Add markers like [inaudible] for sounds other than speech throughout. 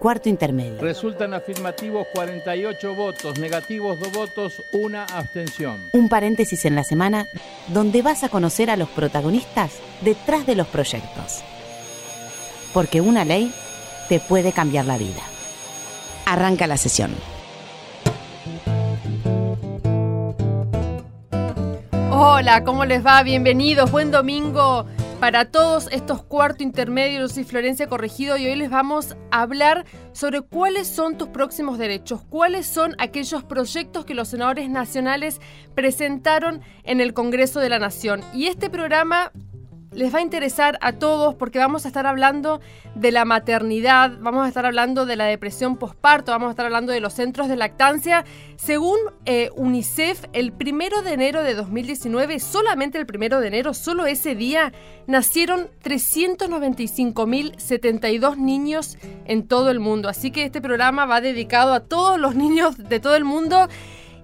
cuarto intermedio. Resultan afirmativos 48 votos, negativos 2 votos, una abstención. Un paréntesis en la semana donde vas a conocer a los protagonistas detrás de los proyectos. Porque una ley te puede cambiar la vida. Arranca la sesión. Hola, ¿cómo les va? Bienvenidos, buen domingo para todos estos cuarto intermedios. Yo soy Florencia Corregido y hoy les vamos a hablar sobre cuáles son tus próximos derechos, cuáles son aquellos proyectos que los senadores nacionales presentaron en el Congreso de la Nación. Y este programa les va a interesar a todos porque vamos a estar hablando de la maternidad, vamos a estar hablando de la depresión posparto, vamos a estar hablando de los centros de lactancia. Según eh, UNICEF, el primero de enero de 2019, solamente el primero de enero, solo ese día, nacieron 395.072 niños en todo el mundo. Así que este programa va dedicado a todos los niños de todo el mundo.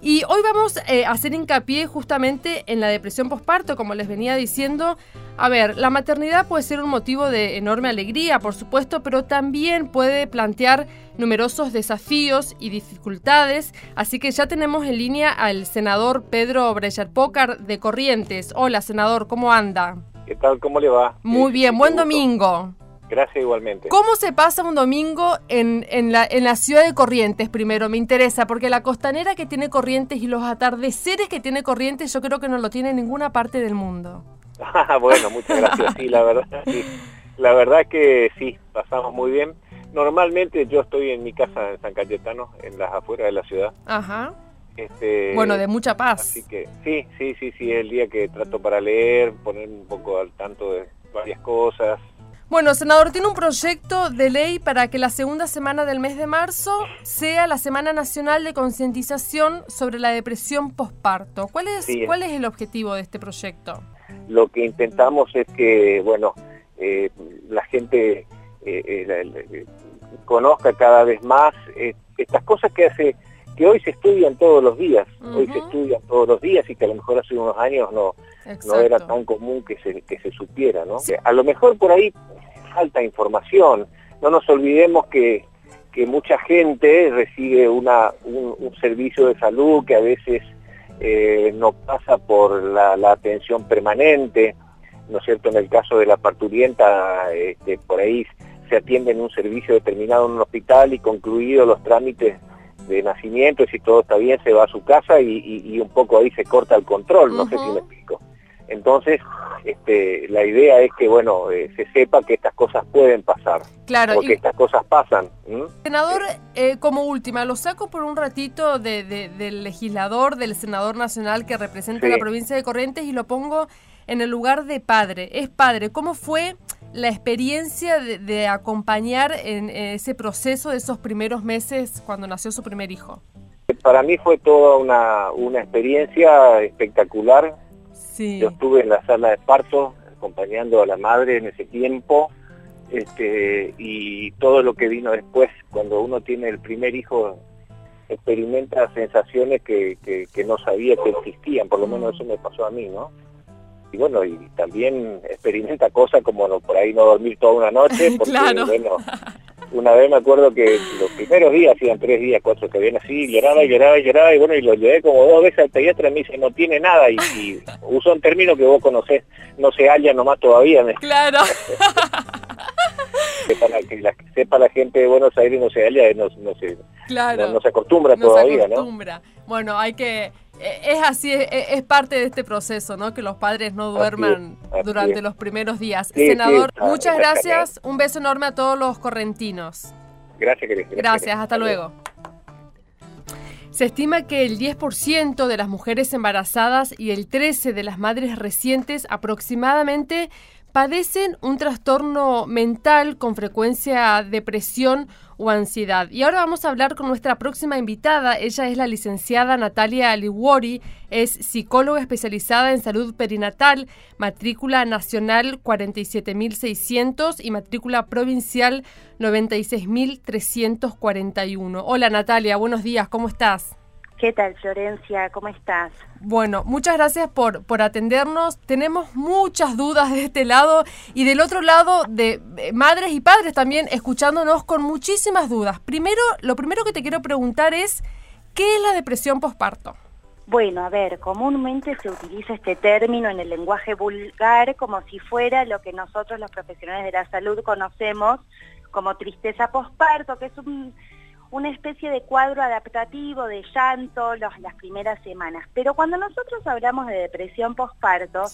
Y hoy vamos eh, a hacer hincapié justamente en la depresión posparto, como les venía diciendo. A ver, la maternidad puede ser un motivo de enorme alegría, por supuesto, pero también puede plantear numerosos desafíos y dificultades. Así que ya tenemos en línea al senador Pedro Breyer Pócar de Corrientes. Hola, senador, ¿cómo anda? ¿Qué tal? ¿Cómo le va? Muy bien, buen domingo. Gracias igualmente. ¿Cómo se pasa un domingo en, en, la, en la ciudad de Corrientes primero? Me interesa, porque la costanera que tiene Corrientes y los atardeceres que tiene Corrientes yo creo que no lo tiene en ninguna parte del mundo. [laughs] Ah, bueno, muchas gracias. Sí, la verdad, sí. La verdad que sí, pasamos muy bien. Normalmente yo estoy en mi casa en San Cayetano, en las afueras de la ciudad. Ajá. Este, bueno, de mucha paz. Así que sí, sí, sí, sí, es el día que trato para leer, poner un poco al tanto de varias cosas, bueno, senador, tiene un proyecto de ley para que la segunda semana del mes de marzo sea la Semana Nacional de Concientización sobre la Depresión Postparto. ¿Cuál es, ¿Cuál es el objetivo de este proyecto? Lo que intentamos es que, bueno, eh, la gente eh, eh, conozca cada vez más estas cosas que hace que hoy se estudian todos los días, hoy se estudian todos los días y que a lo mejor hace unos años no, no era tan común que se, que se supiera, ¿no? A lo mejor por ahí falta información. No nos olvidemos que, que mucha gente recibe una, un, servicio de salud que a veces eh, no pasa por la, atención permanente, ¿no es cierto? En el caso de la parturienta, este, por ahí se atiende en un servicio determinado en un hospital y concluidos los trámites de nacimiento, si todo está bien, se va a su casa y, un poco ahí se corta el control, no sé si me explico. Entonces, este, la idea es que, bueno, eh, se sepa que estas cosas pueden pasar. Claro. Porque estas cosas pasan. Senador, eh, como última, lo saco por un ratito del legislador, del senador nacional que representa la provincia de Corrientes y lo pongo en el lugar de padre. Es padre. ¿Cómo fue la experiencia de, acompañar en ese proceso de esos primeros meses cuando nació su primer hijo? Para mí fue toda una, una experiencia espectacular yo estuve en la sala de parto acompañando a la madre en ese tiempo este, y todo lo que vino después, cuando uno tiene el primer hijo, experimenta sensaciones que, que, no sabía que existían, por lo menos eso me pasó a mí, ¿no? Y bueno, y también experimenta cosas como no, por ahí no dormir toda una noche, [laughs] porque bueno, [laughs] una vez me acuerdo que los primeros días, hacían tres días, cuatro que habían así, lloraba y lloraba y lloraba, y bueno, y lo llevé como dos veces al pediatra y me dice, no tiene nada, y, [laughs] usó un término que vos conocés, no se halla nomás todavía. Claro. que para que la, sepa la gente de Buenos Aires no se halla, no, no, se, claro. no, se acostumbra todavía, se acostumbra. Bueno, hay que es así, es, parte de este proceso, ¿no? Que los padres no duerman durante los primeros días. Senador, muchas gracias. Un beso enorme a todos los correntinos. Gracias, querido. Gracias, hasta luego. Se estima que el 10% de las mujeres embarazadas y el 13% de las madres recientes aproximadamente padecen un trastorno mental, con frecuencia depresión o ansiedad. Y ahora vamos a hablar con nuestra próxima invitada. Ella es la licenciada Natalia Aliwori, es psicóloga especializada en salud perinatal, matrícula nacional 47600 y matrícula provincial 96341. Hola Natalia, buenos días, ¿cómo estás? ¿Qué tal, Florencia? ¿Cómo estás? Bueno, muchas gracias por, por atendernos. Tenemos muchas dudas de este lado y del otro lado de eh, madres y padres también escuchándonos con muchísimas dudas. Primero, lo primero que te quiero preguntar es, ¿qué es la depresión posparto? Bueno, a ver, comúnmente se utiliza este término en el lenguaje vulgar como si fuera lo que nosotros los profesionales de la salud conocemos como tristeza posparto, que es un una especie de cuadro adaptativo de llanto los, las primeras semanas. Pero cuando nosotros hablamos de depresión postparto,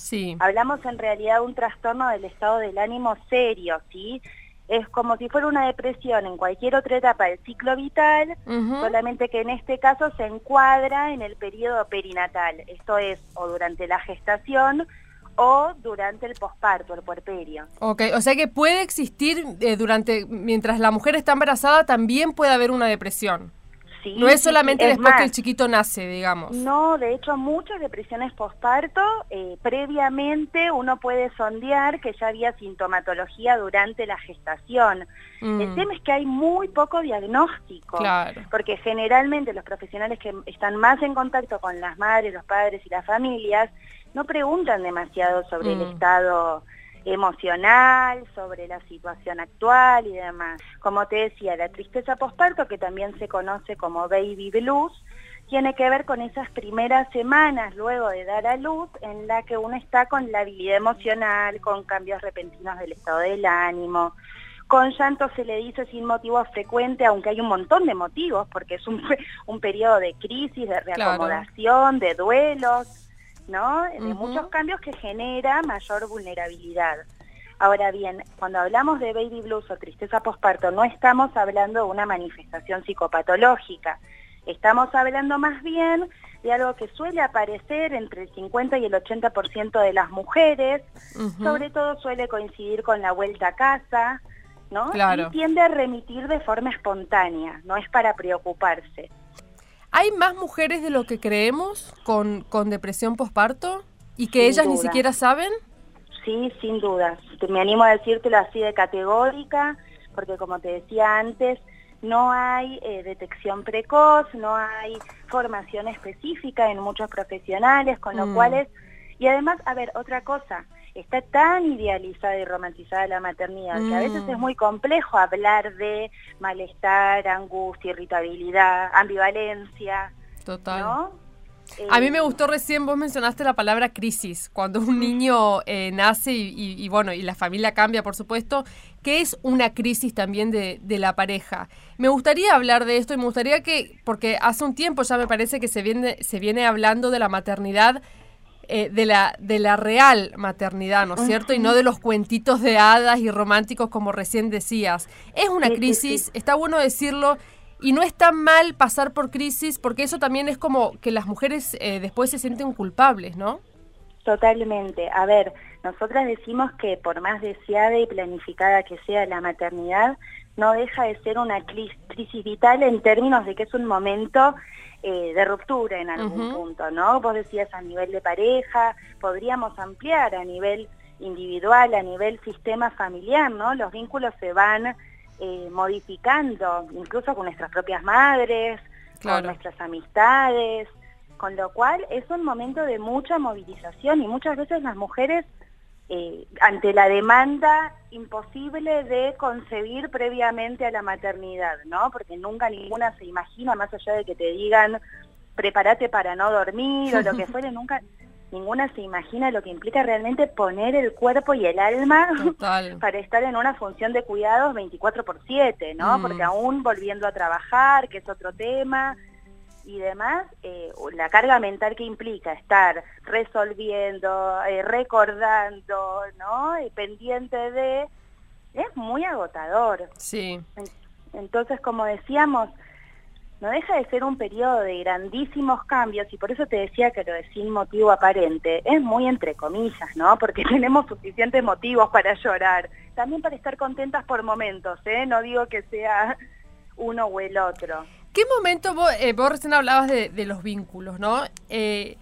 hablamos en realidad de un trastorno del estado del ánimo serio, ¿sí? Es como si fuera una depresión en cualquier otra etapa del ciclo vital, solamente que en este caso se encuadra en el periodo perinatal, esto es, o durante la gestación o durante el posparto, el puerperio. Ok, o sea que puede existir eh, durante, mientras la mujer está embarazada, también puede haber una depresión. Sí, no es solamente después que el chiquito nace, digamos. No, de hecho muchas depresiones posparto, eh, previamente uno puede sondear que ya había sintomatología durante la gestación. El mm. tema es que hay muy poco diagnóstico, claro. porque generalmente los profesionales que están más en contacto con las madres, los padres y las familias no preguntan demasiado sobre el mm. estado emocional, sobre la situación actual y demás. Como te decía, la tristeza postparto, que también se conoce como baby blues, tiene que ver con esas primeras semanas luego de dar a luz en la que uno está con la habilidad emocional, con cambios repentinos del estado del ánimo, con llanto se le dice sin motivo frecuente, aunque hay un montón de motivos, porque es un, [laughs] un periodo de crisis, de reacomodación, de duelos, ¿no? De muchos cambios que genera mayor vulnerabilidad. Ahora bien, cuando hablamos de baby blues o tristeza postparto, no estamos hablando de una manifestación psicopatológica. Estamos hablando más bien de algo que suele aparecer entre el 50 y el 80% de las mujeres, sobre todo suele coincidir con la vuelta a casa, ¿no? Y tiende a remitir de forma espontánea, no es para preocuparse. ¿Hay más mujeres de lo que creemos con, con depresión posparto y que ellas ni siquiera saben? Sí, sin dudas. Me animo a decírtelo así de categórica, porque como te decía antes, no hay eh, detección precoz, no hay formación específica en muchos profesionales, con lo mm. cual es... Y además, a ver, otra cosa, está tan idealizada y romantizada la maternidad que a veces es mm. muy complejo hablar de malestar, angustia, irritabilidad, ambivalencia. Total. a mí me eh, gustó recién, vos mencionaste la palabra crisis, cuando un niño eh, nace y, bueno, y la familia cambia, por supuesto, que es una crisis también de, de, la pareja. Me gustaría hablar de esto y me gustaría que, porque hace un tiempo ya me parece que se viene, se viene hablando de la maternidad eh, de, la, de la real maternidad, ¿no es cierto? Y no de los cuentitos de hadas y románticos como recién decías. Es una crisis, está bueno decirlo, y no está mal pasar por crisis porque eso también es como que las mujeres eh, después se sienten culpables, ¿no? Totalmente. A ver, nosotras decimos que por más deseada y planificada que sea la maternidad, no deja de ser una crisis vital en términos de que es un momento eh, de ruptura en algún punto, ¿no? Vos decías a nivel de pareja, podríamos ampliar a nivel individual, a nivel sistema familiar, ¿no? Los vínculos se van eh, modificando, incluso con nuestras propias madres, con nuestras amistades, con lo cual es un momento de mucha movilización y muchas veces las mujeres eh, ante la demanda imposible de concebir previamente a la maternidad, ¿no? Porque nunca ninguna se imagina, más allá de que te digan, prepárate para no dormir o lo que fuere, [laughs] nunca ninguna se imagina lo que implica realmente poner el cuerpo y el alma [laughs] para estar en una función de cuidados 24 por 7, ¿no? Mm. Porque aún volviendo a trabajar, que es otro tema, y demás, eh, la carga mental que implica estar resolviendo, eh, recordando, ¿no? Y pendiente de, es muy agotador. Sí. Entonces, como decíamos, no deja de ser un periodo de grandísimos cambios y por eso te decía que lo de sin motivo aparente es muy entre comillas, ¿no? Porque [laughs] tenemos suficientes motivos para llorar, también para estar contentas por momentos, ¿eh? No digo que sea uno o el otro. ¿Qué momento, vos, eh, vos recién hablabas de, los vínculos, ¿no? Eh,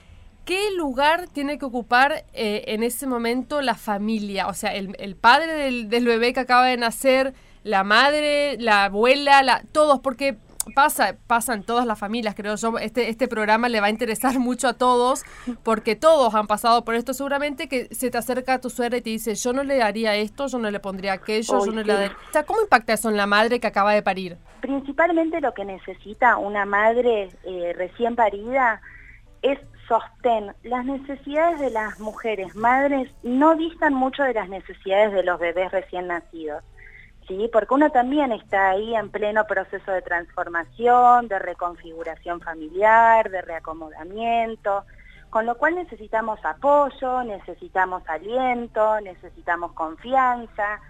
¿Qué lugar tiene que ocupar eh, en ese momento la familia? O sea, el, padre del, bebé que acaba de nacer, la madre, la abuela, la, todos, porque pasa, pasa en todas las familias, creo yo. Este, este programa le va a interesar [laughs] mucho a todos, porque todos han pasado por esto seguramente, que se te acerca a tu suegra y te dice, yo no le daría esto, yo no le pondría aquello, yo no le daría... O sea, ¿cómo impacta eso en la madre que acaba de parir? Principalmente lo que necesita una madre eh, recién parida es sostén. Las necesidades de las mujeres madres no distan mucho de las necesidades de los bebés recién nacidos. ¿sí? Porque uno también está ahí en pleno proceso de transformación, de reconfiguración familiar, de reacomodamiento, con lo cual necesitamos apoyo, necesitamos aliento, necesitamos confianza,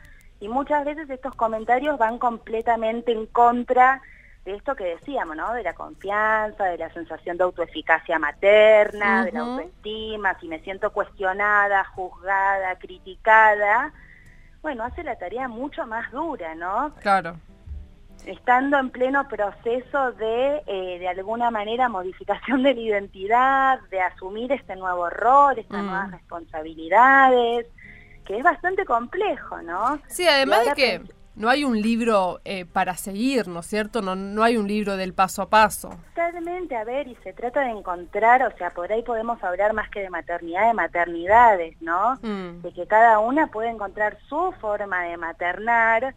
y muchas veces estos comentarios van completamente en contra de esto que decíamos, ¿no? De la confianza, de la sensación de autoeficacia materna, de la autoestima, si me siento cuestionada, juzgada, criticada, bueno, hace la tarea mucho más dura, ¿no? Claro. Estando en pleno proceso de, eh, de alguna manera, modificación de la identidad, de asumir este nuevo rol, estas mm. nuevas responsabilidades, que es bastante complejo, ¿no? Sí, además de que no hay un libro eh, para seguir, ¿no es cierto? No, no hay un libro del paso a paso. Totalmente, a ver, y se trata de encontrar, o sea, por ahí podemos hablar más que de maternidad, de maternidades, ¿no? Mm. De que cada una puede encontrar su forma de maternar,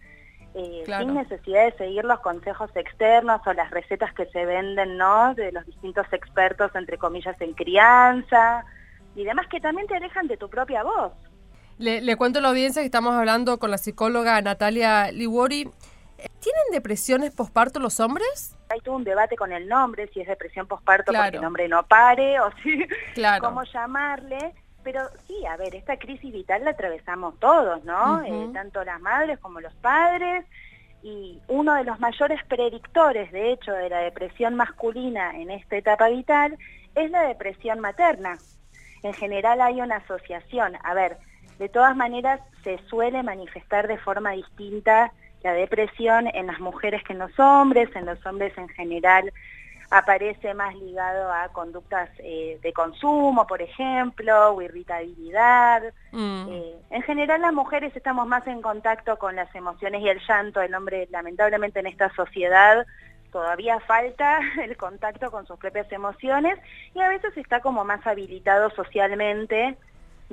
eh, sin necesidad de seguir los consejos externos o las recetas que se venden, ¿no? De los distintos expertos, entre comillas, en crianza, y demás que también te alejan de tu propia voz. Le, cuento a la audiencia que estamos hablando con la psicóloga Natalia Liwori. ¿Tienen depresiones posparto los hombres? Hay todo un debate con el nombre, si es depresión posparto porque el nombre no pare o si, cómo llamarle. Pero sí, a ver, esta crisis vital la atravesamos todos, ¿no? Eh, tanto las madres como los padres. Y uno de los mayores predictores, de hecho, de la depresión masculina en esta etapa vital es la depresión materna. En general hay una asociación. A ver, de todas maneras, se suele manifestar de forma distinta la depresión en las mujeres que en los hombres, en los hombres en general aparece más ligado a conductas eh, de consumo, por ejemplo, o irritabilidad. Mm. Eh, en general las mujeres estamos más en contacto con las emociones y el llanto. El hombre, lamentablemente en esta sociedad, todavía falta [laughs] el contacto con sus propias emociones y a veces está como más habilitado socialmente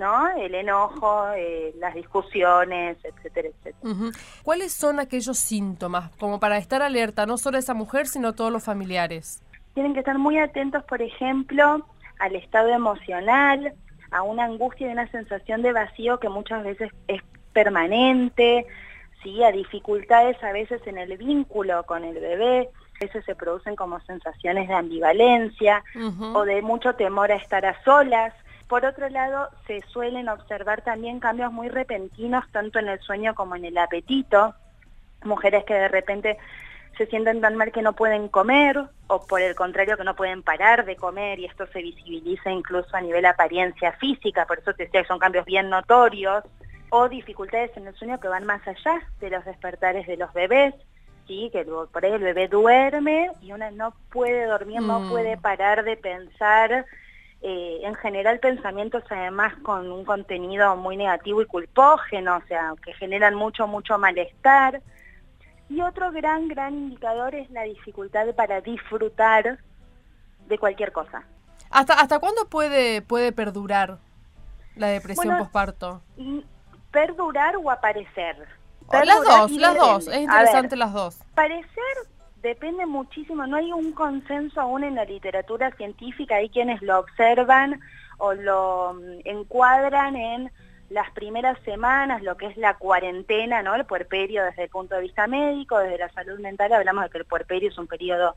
¿no? El enojo, eh, las discusiones, etcétera, etcétera. ¿Cuáles son aquellos síntomas, como para estar alerta, no solo esa mujer, sino todos los familiares? Tienen que estar muy atentos, por ejemplo, al estado emocional, a una angustia y una sensación de vacío que muchas veces es permanente, ¿sí? a dificultades a veces en el vínculo con el bebé, a veces se producen como sensaciones de ambivalencia o de mucho temor a estar a solas, por otro lado, se suelen observar también cambios muy repentinos, tanto en el sueño como en el apetito. Mujeres que de repente se sienten tan mal que no pueden comer, o por el contrario que no pueden parar de comer, y esto se visibiliza incluso a nivel apariencia física, por eso te decía que son cambios bien notorios, o dificultades en el sueño que van más allá de los despertares de los bebés, ¿sí? que por ahí el bebé duerme y una no puede dormir, no mm. puede parar de pensar eh, en general pensamientos además con un contenido muy negativo y culpógeno, o sea, que generan mucho, mucho malestar. Y otro gran, gran indicador es la dificultad para disfrutar de cualquier cosa. ¿Hasta, hasta cuándo puede, puede perdurar la depresión posparto? Perdurar o aparecer. las dos, las dos, es interesante las dos. Aparecer depende muchísimo, no hay un consenso aún en la literatura científica, hay quienes lo observan o lo mm, encuadran en las primeras semanas, lo que es la cuarentena, ¿no? El puerperio desde el punto de vista médico, desde la salud mental hablamos de que el puerperio es un periodo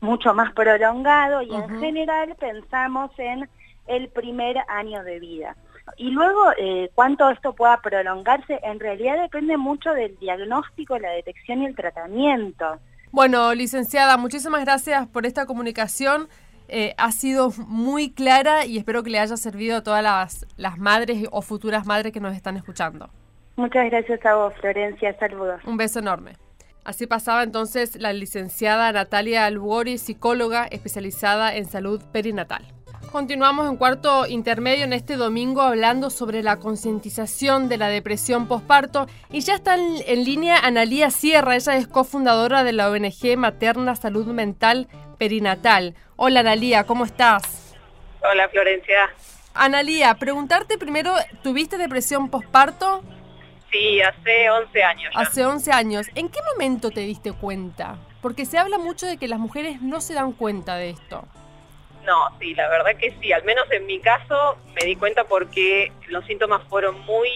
mucho más prolongado y en general pensamos en el primer año de vida. Y luego, eh, cuánto esto pueda prolongarse, en realidad depende mucho del diagnóstico, la detección y el tratamiento. Bueno, licenciada, muchísimas gracias por esta comunicación. Eh, ha sido muy clara y espero que le haya servido a todas las, las madres o futuras madres que nos están escuchando. Muchas gracias a vos, Florencia. Saludos. Un beso enorme. Así pasaba entonces la licenciada Natalia Albuori, psicóloga especializada en salud perinatal. Continuamos en cuarto intermedio en este domingo hablando sobre la concientización de la depresión posparto y ya está en, línea Analía Sierra, ella es cofundadora de la ONG Materna Salud Mental Perinatal. Hola Analía, ¿cómo estás? Hola Florencia. Analía, preguntarte primero, ¿tuviste depresión posparto? Sí, hace 11 años. Hace 11 años. ¿En qué momento te diste cuenta? Porque se habla mucho de que las mujeres no se dan cuenta de esto. No, sí, la verdad que sí. Al menos en mi caso me di cuenta porque los síntomas fueron muy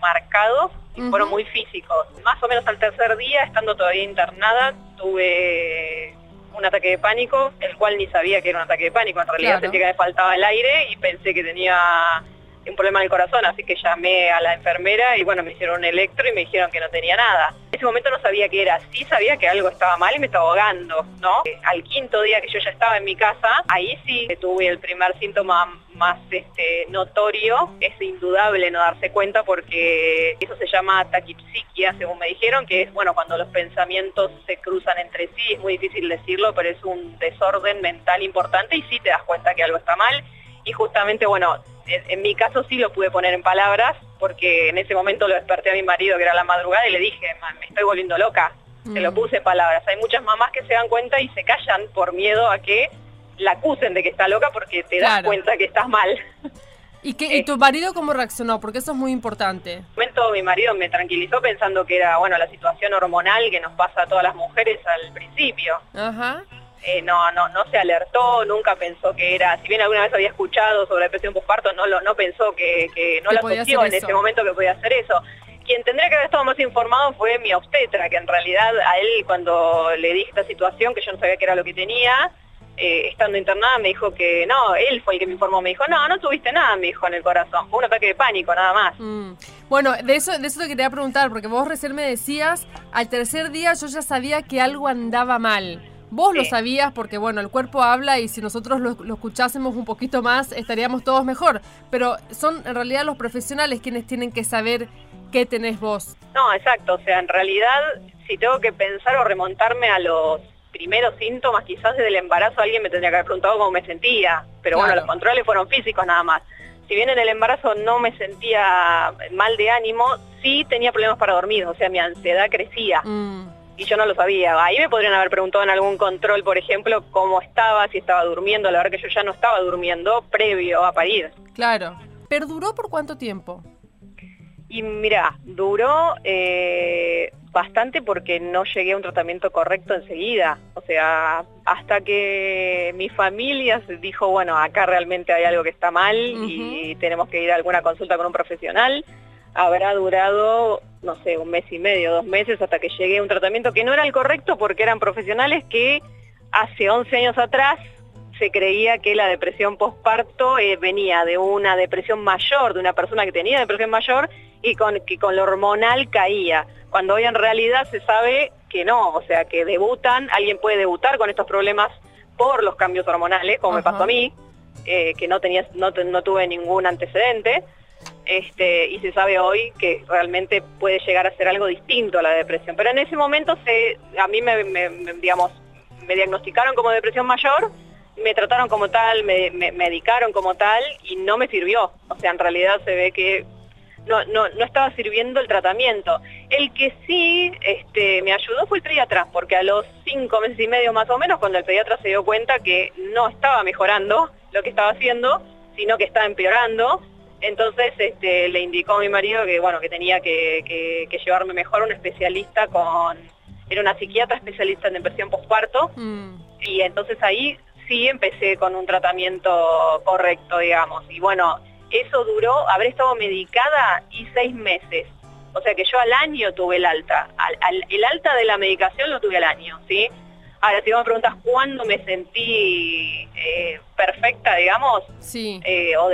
marcados y fueron muy físicos. Más o menos al tercer día, estando todavía internada, tuve un ataque de pánico, el cual ni sabía que era un ataque de pánico. En realidad sentí que me faltaba el aire y pensé que tenía un problema del corazón, así que llamé a la enfermera y bueno, me hicieron un electro y me dijeron que no tenía nada. En ese momento no sabía qué era, sí sabía que algo estaba mal y me estaba ahogando, ¿no? Al quinto día que yo ya estaba en mi casa, ahí sí tuve el primer síntoma más este, notorio, es indudable no darse cuenta porque eso se llama taquipsiquia, según me dijeron, que es, bueno, cuando los pensamientos se cruzan entre sí, es muy difícil decirlo, pero es un desorden mental importante y sí te das cuenta que algo está mal y justamente, bueno, en, mi caso sí lo pude poner en palabras, porque en ese momento lo desperté a mi marido, que era la madrugada, y le dije, me estoy volviendo loca. Se lo mm. puse en palabras. Hay muchas mamás que se dan cuenta y se callan por miedo a que la acusen de que está loca porque te das cuenta que estás mal. ¿Y, qué, [laughs] ¿Y tu marido cómo reaccionó? Porque eso es muy importante. En momento mi marido me tranquilizó pensando que era, bueno, la situación hormonal que nos pasa a todas las mujeres al principio. Ajá. Eh, no, no, no se alertó, nunca pensó que era, si bien alguna vez había escuchado sobre depresión postparto, no, lo, no pensó que, que no lo asoció en ese momento que podía hacer eso. Quien tendría que haber estado más informado fue mi obstetra, que en realidad a él cuando le dije esta situación, que yo no sabía qué era lo que tenía, eh, estando internada me dijo que no, él fue el que me informó, me dijo, no, no tuviste nada, me dijo en el corazón, fue un ataque de pánico, nada más. Mm. Bueno, de eso, de eso te quería preguntar, porque vos recién me decías, al tercer día yo ya sabía que algo andaba mal. Vos lo sabías porque, bueno, el cuerpo habla y si nosotros lo, escuchásemos un poquito más estaríamos todos mejor. Pero son en realidad los profesionales quienes tienen que saber qué tenés vos. No, exacto. O sea, en realidad, si tengo que pensar o remontarme a los primeros síntomas, quizás desde el embarazo alguien me tendría que haber preguntado cómo me sentía. Pero bueno, los controles fueron físicos nada más. Si bien en el embarazo no me sentía mal de ánimo, sí tenía problemas para dormir. O sea, mi ansiedad crecía. Mm y yo no lo sabía. Ahí me podrían haber preguntado en algún control, por ejemplo, cómo estaba, si estaba durmiendo, la verdad que yo ya no estaba durmiendo previo a parir. Claro. ¿Perduró por cuánto tiempo? Y mira, duró eh, bastante porque no llegué a un tratamiento correcto enseguida. O sea, hasta que mi familia dijo, bueno, acá realmente hay algo que está mal y tenemos que ir a alguna consulta con un profesional habrá durado, no sé, un mes y medio, dos meses, hasta que llegué a un tratamiento que no era el correcto porque eran profesionales que hace 11 años atrás se creía que la depresión postparto eh, venía de una depresión mayor, de una persona que tenía depresión mayor y con, que con lo hormonal caía, cuando hoy en realidad se sabe que no, o sea, que debutan, alguien puede debutar con estos problemas por los cambios hormonales, como me pasó a mí, eh, que no, tenía, no, no tuve ningún antecedente, este, y se sabe hoy que realmente puede llegar a ser algo distinto a la depresión. Pero en ese momento se, a mí me, digamos, me diagnosticaron como depresión mayor, me trataron como tal, me, medicaron como tal y no me sirvió. O sea, en realidad se ve que no, no, no estaba sirviendo el tratamiento. El que sí este, me ayudó fue el pediatra, porque a los cinco meses y medio más o menos, cuando el pediatra se dio cuenta que no estaba mejorando lo que estaba haciendo, sino que estaba empeorando, entonces este, le indicó a mi marido que, bueno, que tenía que, llevarme mejor a un especialista con... Era una psiquiatra especialista en depresión postparto. Mm. Y entonces ahí sí empecé con un tratamiento correcto, digamos. Y bueno, eso duró, habré estado medicada y seis meses. O sea que yo al año tuve el alta. el alta de la medicación lo tuve al año, ¿sí? Ahora, si vos me preguntas cuándo me sentí eh, perfecta, digamos, sí. Eh, o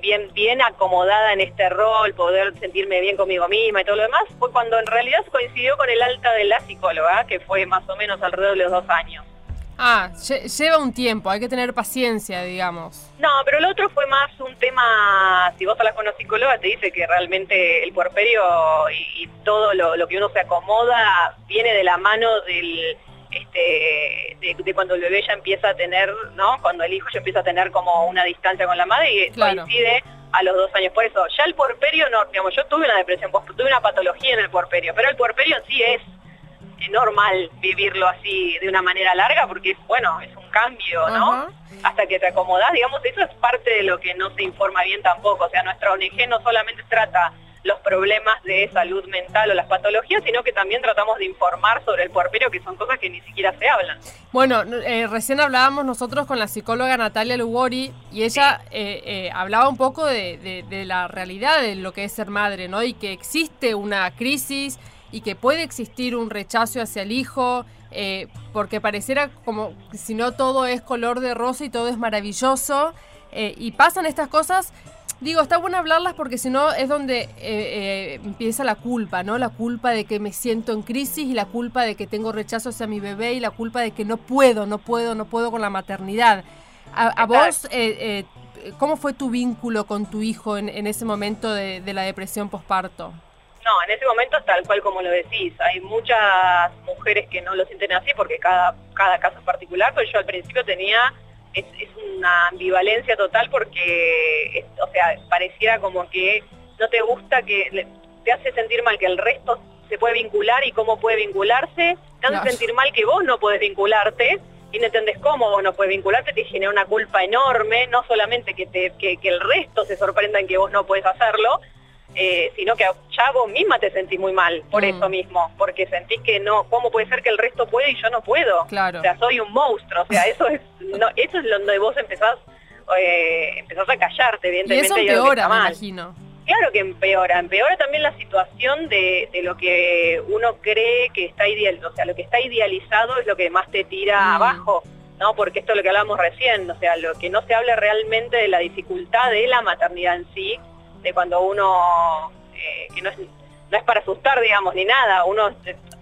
bien, bien acomodada en este rol, poder sentirme bien conmigo misma y todo lo demás, fue cuando en realidad coincidió con el alta de la psicóloga, que fue más o menos alrededor de los dos años. Ah, lleva un tiempo, hay que tener paciencia, digamos. No, pero el otro fue más un tema, si vos hablas con una psicóloga, te dice que realmente el puerperio y, todo lo, lo que uno se acomoda viene de la mano del este, de, cuando el bebé ya empieza a tener, ¿no? Cuando el hijo ya empieza a tener como una distancia con la madre y coincide a los dos años. Por eso, ya el puerperio, no, digamos, yo tuve una depresión, tuve una patología en el puerperio, pero el puerperio en sí es normal vivirlo así de una manera larga porque es, bueno, es un cambio, ¿no? Hasta que te acomodas, digamos, eso es parte de lo que no se informa bien tampoco. O sea, nuestra ONG no solamente trata los problemas de salud mental o las patologías, sino que también tratamos de informar sobre el puerperio, que son cosas que ni siquiera se hablan. Bueno, eh, recién hablábamos nosotros con la psicóloga Natalia Lugori y ella eh, eh, hablaba un poco de, de, la realidad de lo que es ser madre, ¿no? Y que existe una crisis y que puede existir un rechazo hacia el hijo, porque pareciera como si no todo es color de rosa y todo es maravilloso. y pasan estas cosas Digo, está bueno hablarlas porque si no es donde eh, eh, empieza la culpa, ¿no? La culpa de que me siento en crisis y la culpa de que tengo rechazo hacia mi bebé y la culpa de que no puedo, no puedo, no puedo con la maternidad. A, vos, eh, ¿cómo fue tu vínculo con tu hijo en, ese momento de, la depresión posparto? No, en ese momento tal cual como lo decís. Hay muchas mujeres que no lo sienten así porque cada, cada caso es particular, pero yo al principio tenía es, una ambivalencia total porque, o sea, pareciera como que no te gusta que te hace sentir mal que el resto se puede vincular y cómo puede vincularse, te hace sentir mal que vos no puedes vincularte y no entendés cómo vos no puedes vincularte, te genera una culpa enorme, no solamente que, te, que, que el resto se sorprenda en que vos no puedes hacerlo, eh, sino que ya vos misma te sentís muy mal por mm. eso mismo, porque sentís que no, ¿cómo puede ser que el resto puede y yo no puedo? Claro. O sea, soy un monstruo, o sea, eso es, no, eso es donde vos empezás, eh, empezás a callarte, evidentemente. Y eso empeora, me imagino. Claro que empeora, empeora también la situación de, lo que uno cree que está ideal, o sea, lo que está idealizado es lo que más te tira mm. abajo. ¿no? Porque esto es lo que hablamos recién, o sea, lo que no se habla realmente de la dificultad de la maternidad en sí, de cuando uno, eh, que no es, no es para asustar, digamos, ni nada, uno,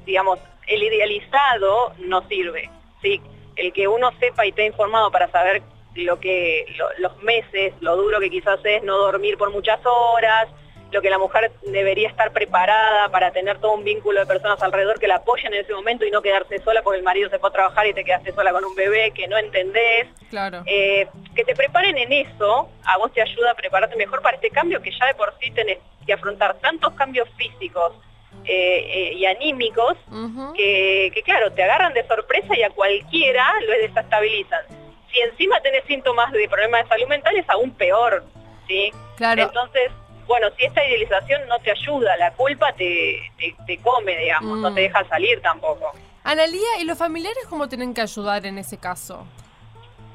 digamos, el idealizado no sirve, ¿sí? El que uno sepa y esté informado para saber lo que, los meses, lo duro que quizás es no dormir por muchas horas, lo que la mujer debería estar preparada para tener todo un vínculo de personas alrededor que la apoyen en ese momento y no quedarse sola porque el marido se fue a trabajar y te quedaste sola con un bebé que no entendés. Claro. Eh, que te preparen en eso, a vos te ayuda a prepararte mejor para este cambio que ya de por sí tenés que afrontar tantos cambios físicos eh, eh, y anímicos que, que, claro, te agarran de sorpresa y a cualquiera lo desestabilizan. Si encima tenés síntomas de problemas de salud mental es aún peor, ¿sí? Claro. Entonces, bueno, si esta idealización no te ayuda, la culpa te, te, come, digamos, no te mm. deja salir tampoco. Analía, ¿y los familiares cómo tienen que ayudar en ese caso?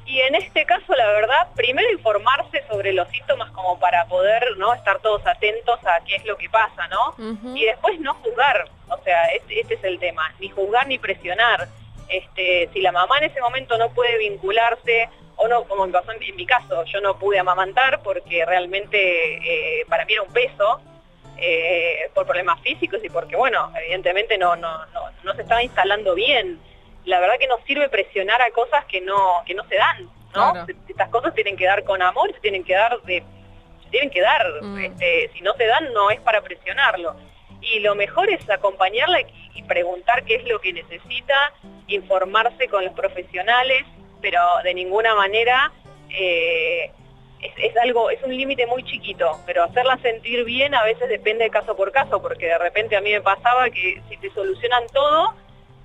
Y en este caso, la verdad, primero informarse sobre los síntomas como para poder no estar todos atentos a qué es lo que pasa, ¿no? Y después no juzgar, o sea, este, este, es el tema, ni juzgar ni presionar. Este, si la mamá en ese momento no puede vincularse o no, como pasó en, mi caso, yo no pude amamantar porque realmente eh, para mí era un peso eh, por problemas físicos y porque, bueno, evidentemente no, no, no, no, se estaba instalando bien. La verdad que no sirve presionar a cosas que no, que no se dan, ¿no? Estas cosas tienen que dar con amor, se tienen que dar de tienen que dar, mm. este, si no se dan no es para presionarlo. Y lo mejor es acompañarla y preguntar qué es lo que necesita, informarse con los profesionales, pero de ninguna manera eh, es, algo, es un límite muy chiquito, pero hacerla sentir bien a veces depende de caso por caso, porque de repente a mí me pasaba que si te solucionan todo,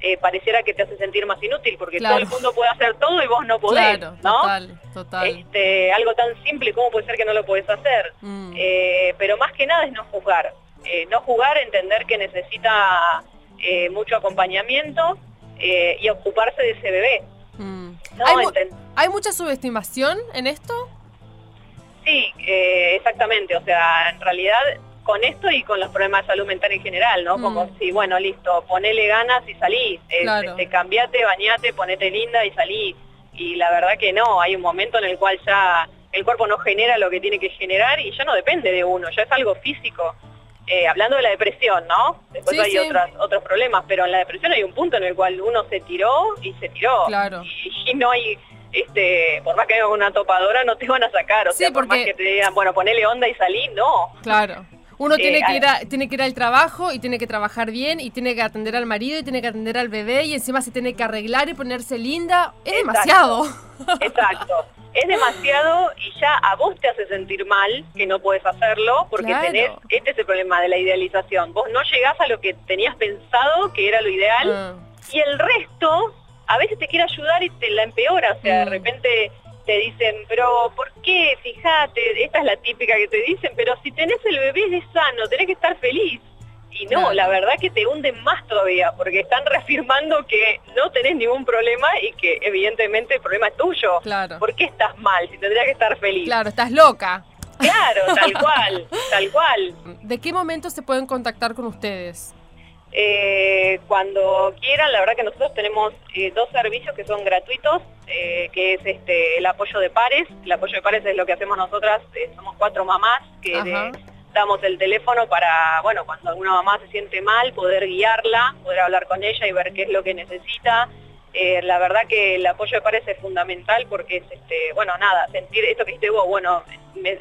eh, pareciera que te hace sentir más inútil, porque todo el mundo puede hacer todo y vos no podés, ¿no? Total, total. Este, algo tan simple, ¿cómo puede ser que no lo podés hacer? Mm. Eh, pero más que nada es no juzgar. no jugar, entender que necesita mucho acompañamiento y ocuparse de ese bebé. Mm. ¿Hay, mucha subestimación en esto? Sí, eh, exactamente. O sea, en realidad con esto y con los problemas de salud mental en general, ¿no? Como mm. si, bueno, listo, ponele ganas y salí. Eh, este, cambiate, bañate, ponete linda y salí. Y la verdad que no, hay un momento en el cual ya el cuerpo no genera lo que tiene que generar y ya no depende de uno, ya es algo físico. Eh, hablando de la depresión, ¿no? Después hay otros problemas, pero en la depresión hay un punto en el cual uno se tiró y se tiró. Claro. Y, no hay, este, por más que haya una topadora, no te van a sacar. O sea, por más que te digan, bueno, ponele onda y salí, no. Claro. Uno tiene, que ir tiene que ir al trabajo y tiene que trabajar bien y tiene que atender al marido y tiene que atender al bebé y encima se tiene que arreglar y ponerse linda. Es demasiado. Exacto. Es demasiado y ya a vos te hace sentir mal que no puedes hacerlo porque tenés, este es el problema de la idealización. Vos no llegás a lo que tenías pensado que era lo ideal ah. y el resto a veces te quiere ayudar y te la empeora. O sea, de mm. repente te dicen, pero ¿por qué? Fíjate, esta es la típica que te dicen, pero si tenés el bebé sano, tenés que estar feliz. Y no, la verdad que te hunden más todavía, porque están reafirmando que no tenés ningún problema y que evidentemente el problema es tuyo. Claro. ¿Por qué estás mal si tendrías que estar feliz? Claro, estás loca. Claro, tal [laughs] cual, tal cual. ¿De qué momento se pueden contactar con ustedes? Eh, cuando quieran, la verdad que nosotros tenemos eh, dos servicios que son gratuitos, eh, que es este el apoyo de pares. El apoyo de pares es lo que hacemos nosotras, somos cuatro mamás que damos el teléfono para, bueno, cuando alguna mamá se siente mal, poder guiarla, poder hablar con ella y ver qué es lo que necesita. la verdad que el apoyo de pares es fundamental porque es, este, bueno, nada, sentir esto que dijiste vos, bueno,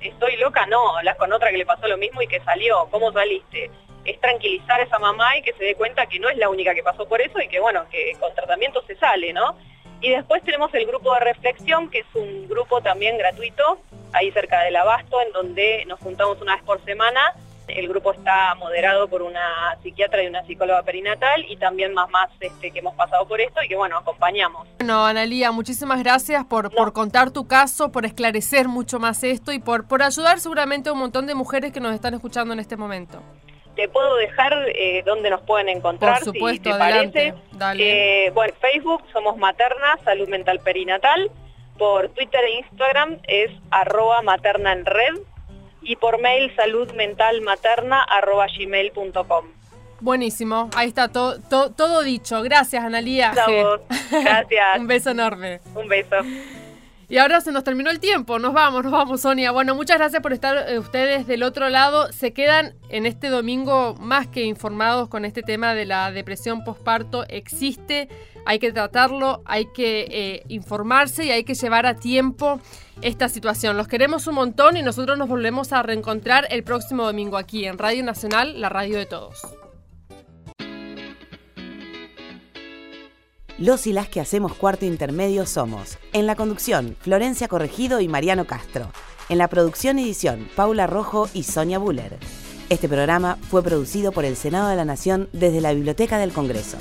estoy loca, no, hablas con otra que le pasó lo mismo y que salió, ¿cómo saliste? Es tranquilizar a esa mamá y que se dé cuenta que no es la única que pasó por eso y que bueno, que con tratamiento se sale, ¿no? Y después tenemos el grupo de reflexión, que es un grupo también gratuito, ahí cerca del Abasto, en donde nos juntamos una vez por semana. El grupo está moderado por una psiquiatra y una psicóloga perinatal y también más más este, que hemos pasado por esto y que bueno, acompañamos. Bueno, Analía, muchísimas gracias por, por contar tu caso, por esclarecer mucho más esto y por, por ayudar seguramente a un montón de mujeres que nos están escuchando en este momento te puedo dejar eh, donde nos pueden encontrar, Por supuesto, si te parece. Eh, bueno, Facebook somos Materna, Salud Mental Perinatal. Por Twitter e Instagram es arroba materna en red. Y por mail saludmentalmaterna arroba gmail.com. Buenísimo, ahí está todo, todo, dicho. Gracias, Analía. [laughs] Gracias. Un beso enorme. Un beso. Y ahora se nos terminó el tiempo, nos vamos, nos vamos, Sonia. Bueno, muchas gracias por estar eh, ustedes del otro lado. Se quedan en este domingo más que informados con este tema de la depresión postparto. Existe, hay que tratarlo, hay que eh, informarse y hay que llevar a tiempo esta situación. Los queremos un montón y nosotros nos volvemos a reencontrar el próximo domingo aquí en Radio Nacional, la radio de todos. Los y las que hacemos cuarto intermedio somos, en la conducción, Florencia Corregido y Mariano Castro. En la producción y edición, Paula Rojo y Sonia Buller. Este programa fue producido por el Senado de la Nación desde la Biblioteca del Congreso.